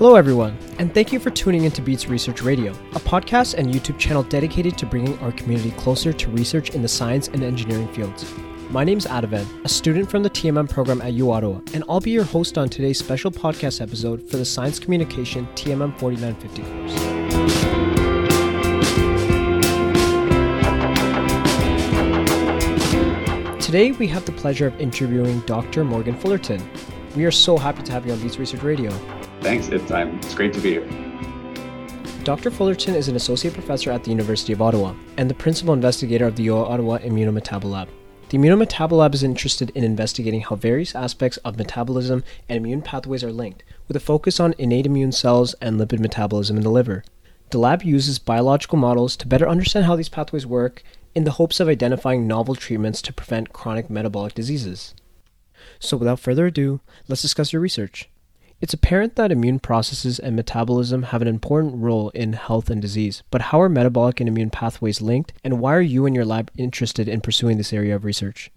Hello, everyone, and thank you for tuning into Beats Research Radio, a podcast and YouTube channel dedicated to bringing our community closer to research in the science and engineering fields. My name is Adavan, a student from the TMM program at U Ottawa, and I'll be your host on today's special podcast episode for the Science Communication TMM 4950 course. Today, we have the pleasure of interviewing Dr. Morgan Fullerton. We are so happy to have you on Beats Research Radio. Thanks. It's, um, it's great to be here. Dr. Fullerton is an associate professor at the University of Ottawa and the principal investigator of the U Ottawa Immunometabolab. The Immunometabolab is interested in investigating how various aspects of metabolism and immune pathways are linked, with a focus on innate immune cells and lipid metabolism in the liver. The lab uses biological models to better understand how these pathways work in the hopes of identifying novel treatments to prevent chronic metabolic diseases. So, without further ado, let's discuss your research. It's apparent that immune processes and metabolism have an important role in health and disease, but how are metabolic and immune pathways linked, and why are you and your lab interested in pursuing this area of research?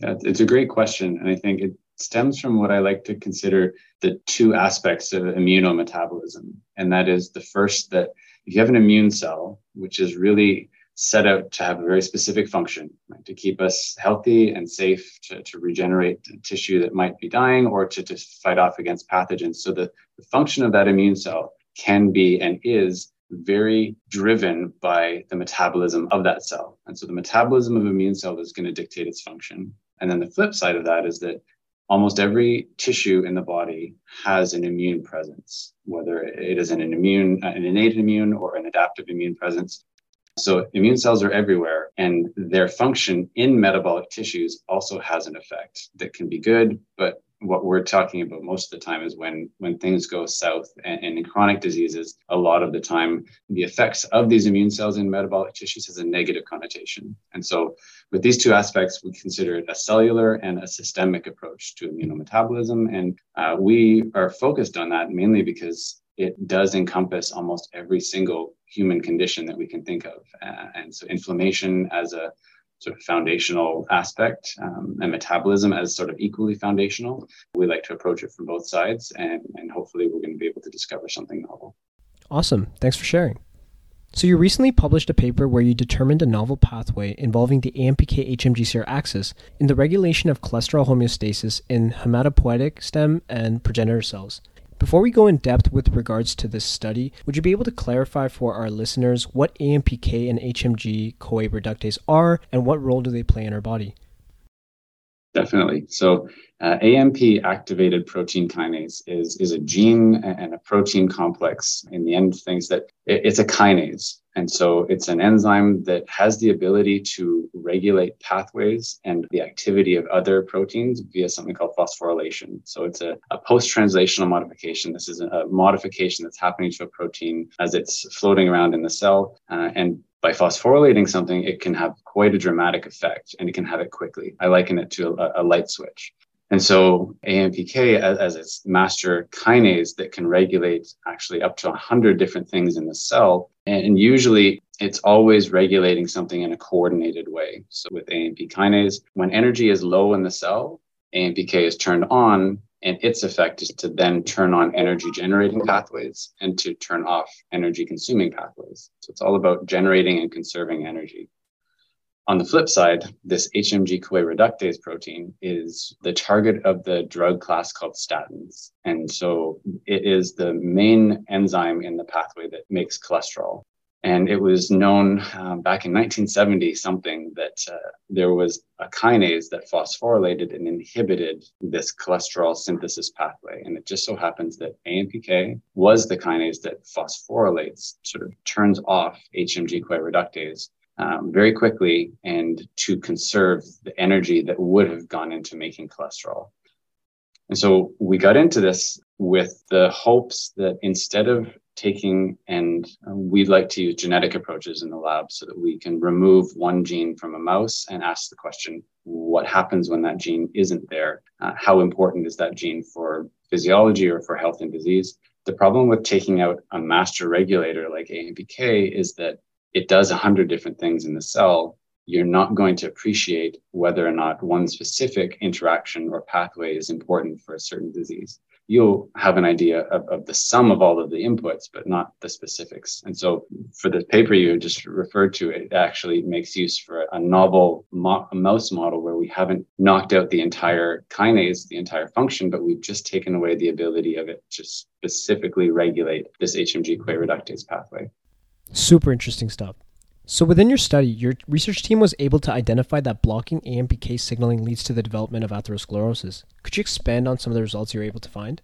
It's a great question, and I think it stems from what I like to consider the two aspects of immunometabolism. And that is the first that if you have an immune cell, which is really set out to have a very specific function right, to keep us healthy and safe to, to regenerate tissue that might be dying or to, to fight off against pathogens. So the, the function of that immune cell can be and is very driven by the metabolism of that cell. And so the metabolism of immune cell is going to dictate its function. And then the flip side of that is that almost every tissue in the body has an immune presence, whether it is an immune, an innate immune or an adaptive immune presence. So immune cells are everywhere, and their function in metabolic tissues also has an effect that can be good, but what we're talking about most of the time is when when things go south and, and, in chronic diseases a lot of the time the effects of these immune cells in metabolic tissues has a negative connotation. And so with these two aspects we consider it a cellular and a systemic approach to immunometabolism. And uh, we are focused on that mainly because it does encompass almost every single human condition that we can think of. Uh, and so, inflammation as a sort of foundational aspect um, and metabolism as sort of equally foundational. We like to approach it from both sides, and, and hopefully, we're going to be able to discover something novel. Awesome. Thanks for sharing. So, you recently published a paper where you determined a novel pathway involving the AMPK HMGCR axis in the regulation of cholesterol homeostasis in hematopoietic stem and progenitor cells. Before we go in depth with regards to this study, would you be able to clarify for our listeners what AMPK and HMG CoA reductase are and what role do they play in our body? Definitely. So, uh, AMP activated protein kinase is, is a gene and a protein complex. In the end, things that it, it's a kinase. And so it's an enzyme that has the ability to regulate pathways and the activity of other proteins via something called phosphorylation. So it's a, a post translational modification. This is a modification that's happening to a protein as it's floating around in the cell. Uh, and by phosphorylating something, it can have quite a dramatic effect and it can have it quickly. I liken it to a, a light switch. And so AMPK as, as, its master kinase that can regulate actually up to 100 different things in the cell. And usually it's always regulating something in a coordinated way. So with AMP kinase, when energy is low in the cell, AMPK is turned on and its effect is to then turn on energy generating pathways and to turn off energy consuming pathways. So it's all about generating and conserving energy. On the flip side, this HMG CoA reductase protein is the target of the drug class called statins. And so it is the main enzyme in the pathway that makes cholesterol. And it was known um, back in 1970 something that uh, there was a kinase that phosphorylated and inhibited this cholesterol synthesis pathway. And it just so happens that AMPK was the kinase that phosphorylates, sort of turns off HMG CoA reductase um, very quickly and to conserve the energy that would have gone into making cholesterol. And so we got into this with the hopes that instead of taking, and um, we'd like to use genetic approaches in the lab so that we can remove one gene from a mouse and ask the question what happens when that gene isn't there? Uh, how important is that gene for physiology or for health and disease? The problem with taking out a master regulator like AMPK is that it does a hundred different things in the cell, you're not going to appreciate whether or not one specific interaction or pathway is important for a certain disease. You'll have an idea of, of the sum of all of the inputs, but not the specifics. And so for the paper you just referred to, it actually makes use for a novel mo- mouse model where we haven't knocked out the entire kinase, the entire function, but we've just taken away the ability of it to specifically regulate this HMG CoA reductase pathway. Super interesting stuff. So, within your study, your research team was able to identify that blocking AMPK signaling leads to the development of atherosclerosis. Could you expand on some of the results you were able to find?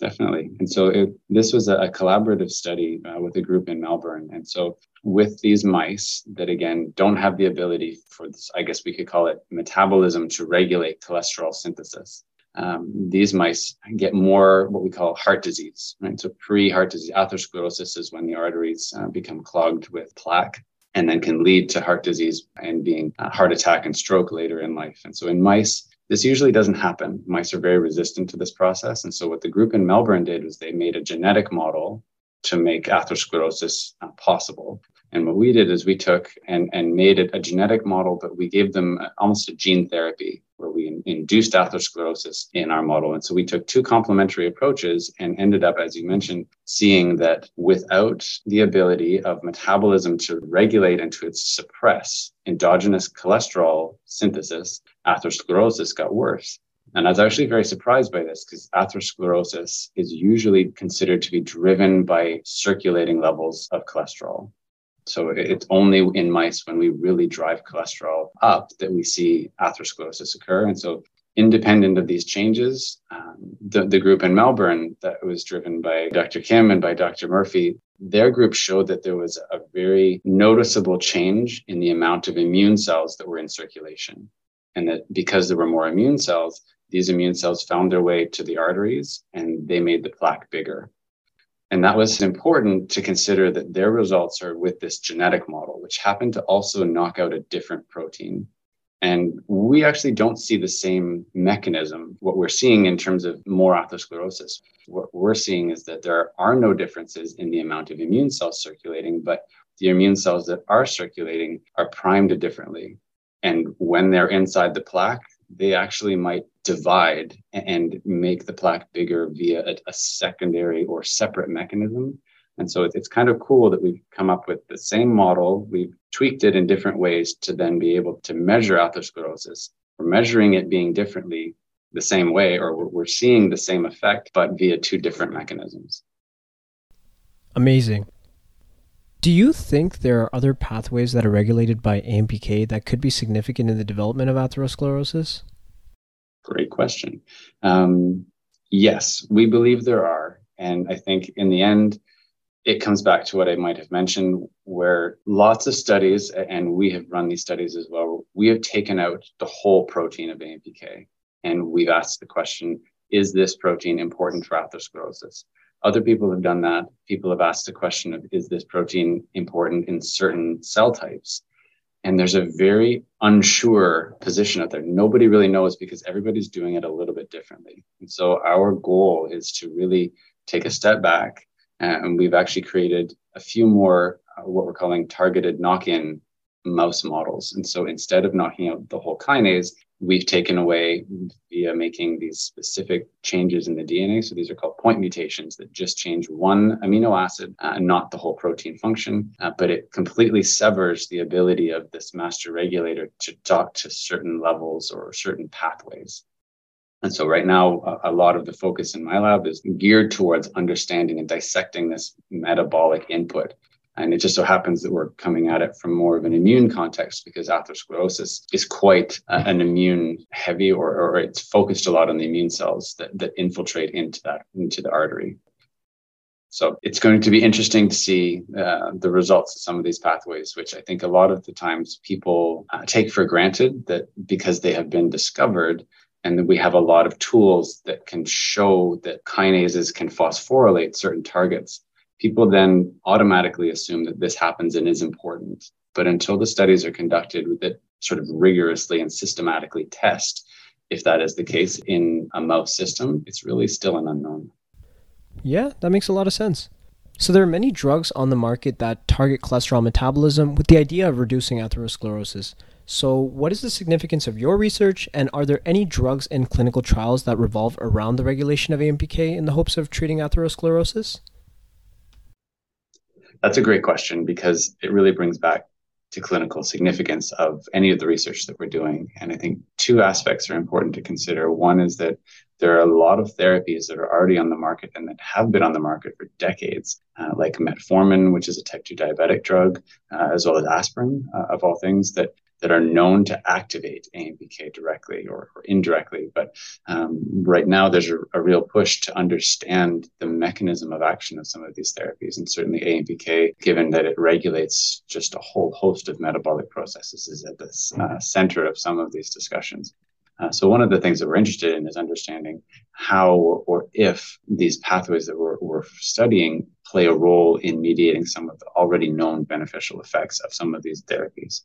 Definitely. And so, it, this was a, collaborative study uh, with a group in Melbourne. And so, with these mice that, again, don't have the ability for this, I guess we could call it metabolism to regulate cholesterol synthesis. Um, these mice get more what we call heart disease, right? So pre-heart disease, atherosclerosis is when the arteries uh, become clogged with plaque and then can lead to heart disease and being heart attack and stroke later in life. And so in mice, this usually doesn't happen. Mice are very resistant to this process. And so what the group in Melbourne did was they made a genetic model to make atherosclerosis uh, possible. And what we did is we took and, and made it a genetic model, but we gave them almost a gene therapy where we in, induced atherosclerosis in our model. And so we took two complementary approaches and ended up, as you mentioned, seeing that without the ability of metabolism to regulate and to suppress endogenous cholesterol synthesis, atherosclerosis got worse. And I was actually very surprised by this because atherosclerosis is usually considered to be driven by circulating levels of cholesterol. So it's only in mice when we really drive cholesterol up that we see atherosclerosis occur. And so, independent of these changes, um, the, the group in Melbourne that was driven by Dr. Kim and by Dr. Murphy, their group showed that there was a very noticeable change in the amount of immune cells that were in circulation. And that because there were more immune cells, these immune cells found their way to the arteries and they made the plaque bigger. And that was important to consider that their results are with this genetic model, which happened to also knock out a different protein. And we actually don't see the same mechanism. What we're seeing in terms of more atherosclerosis, what we're seeing is that there are no differences in the amount of immune cells circulating, but the immune cells that are circulating are primed differently. And when they're inside the plaque, they actually might divide and make the plaque bigger via a, a secondary or separate mechanism. And so it's kind of cool that we've come up with the same model. We've tweaked it in different ways to then be able to measure atherosclerosis. We're measuring it being differently the same way, or we're seeing the same effect, but via two different mechanisms. Amazing. Do you think there are other pathways that are regulated by AMPK that could be significant in the development of atherosclerosis? Great question. Um, yes, we believe there are. And I think in the end, it comes back to what I might have mentioned, where lots of studies, and we have run these studies as well, we have taken out the whole protein of AMPK. And we've asked the question is this protein important for atherosclerosis? Other people have done that. People have asked the question of is this protein important in certain cell types? And there's a very unsure position out there. Nobody really knows because everybody's doing it a little bit differently. And so our goal is to really take a step back. And we've actually created a few more, uh, what we're calling targeted knock in mouse models. And so instead of knocking out the whole kinase, we've taken away via making these specific changes in the DNA. So these are called point mutations that just change one amino acid, uh, not the whole protein function, uh, but it completely severs the ability of this master regulator to talk to certain levels or certain pathways. And so right now, a, lot of the focus in my lab is geared towards understanding and dissecting this metabolic input and it just so happens that we're coming at it from more of an immune context because atherosclerosis is quite uh, an immune heavy or, or it's focused a lot on the immune cells that, that infiltrate into that, into the artery. So it's going to be interesting to see uh, the results of some of these pathways, which I think a lot of the times people uh, take for granted that because they have been discovered, and that we have a lot of tools that can show that kinases can phosphorylate certain targets people then automatically assume that this happens and is important. But until the studies are conducted with that sort of rigorously and systematically test if that is the case in a mouse system, it's really still an unknown. Yeah, that makes a lot of sense. So there are many drugs on the market that target cholesterol metabolism with the idea of reducing atherosclerosis. So, what is the significance of your research, and are there any drugs in clinical trials that revolve around the regulation of AMPK in the hopes of treating atherosclerosis? That's a great question because it really brings back to clinical significance of any of the research that we're doing. And I think two aspects are important to consider. One is that there are a lot of therapies that are already on the market and that have been on the market for decades, uh, like metformin, which is a type 2 diabetic drug, uh, as well as aspirin, uh, of all things, that that are known to activate AMPK directly or, or indirectly. But um, right now, there's a, a, real push to understand the mechanism of action of some of these therapies. And certainly, AMPK, given that it regulates just a whole host of metabolic processes, is at the uh, center of some of these discussions. Uh, so, one of the things that we're interested in is understanding how or if these pathways that we're, we're studying play a role in mediating some of the already known beneficial effects of some of these therapies.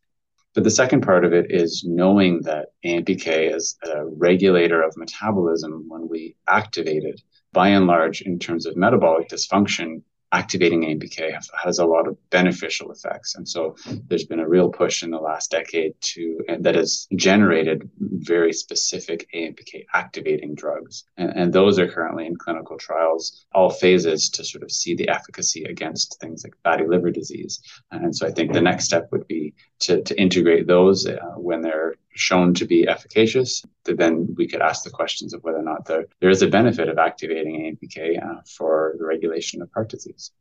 But the second part of it is knowing that AMPK is a regulator of metabolism when we activate it. By and large, in terms of metabolic dysfunction, activating AMPK has a lot of beneficial effects. And so there's been a real push in the last decade to that has generated very specific AMPK activating drugs. And, and, those are currently in clinical trials, all phases to sort of see the efficacy against things like fatty liver disease. And so I think the next step would be to, to integrate those uh, when they're shown to be efficacious, then we could ask the questions of whether or not there, there is a benefit of activating AMPK uh, for the regulation of heart disease.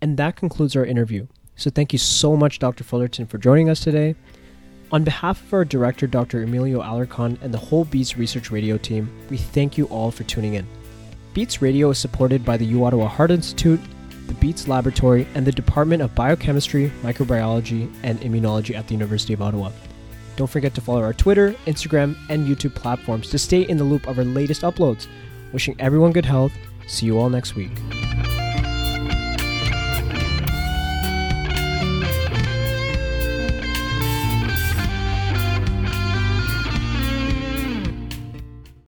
And that concludes our interview. So thank you so much, Dr. Fullerton, for joining us today. On behalf of our director, Dr. Emilio Alarcon, and the whole Beats Research Radio team, we thank you all for tuning in. Beats Radio is supported by the U Ottawa Heart Institute, the Beats Laboratory, and the Department of Biochemistry, Microbiology, and Immunology at the University of Ottawa. Don't forget to follow our Twitter, Instagram, and YouTube platforms to stay in the loop of our latest uploads. Wishing everyone good health. See you all next week.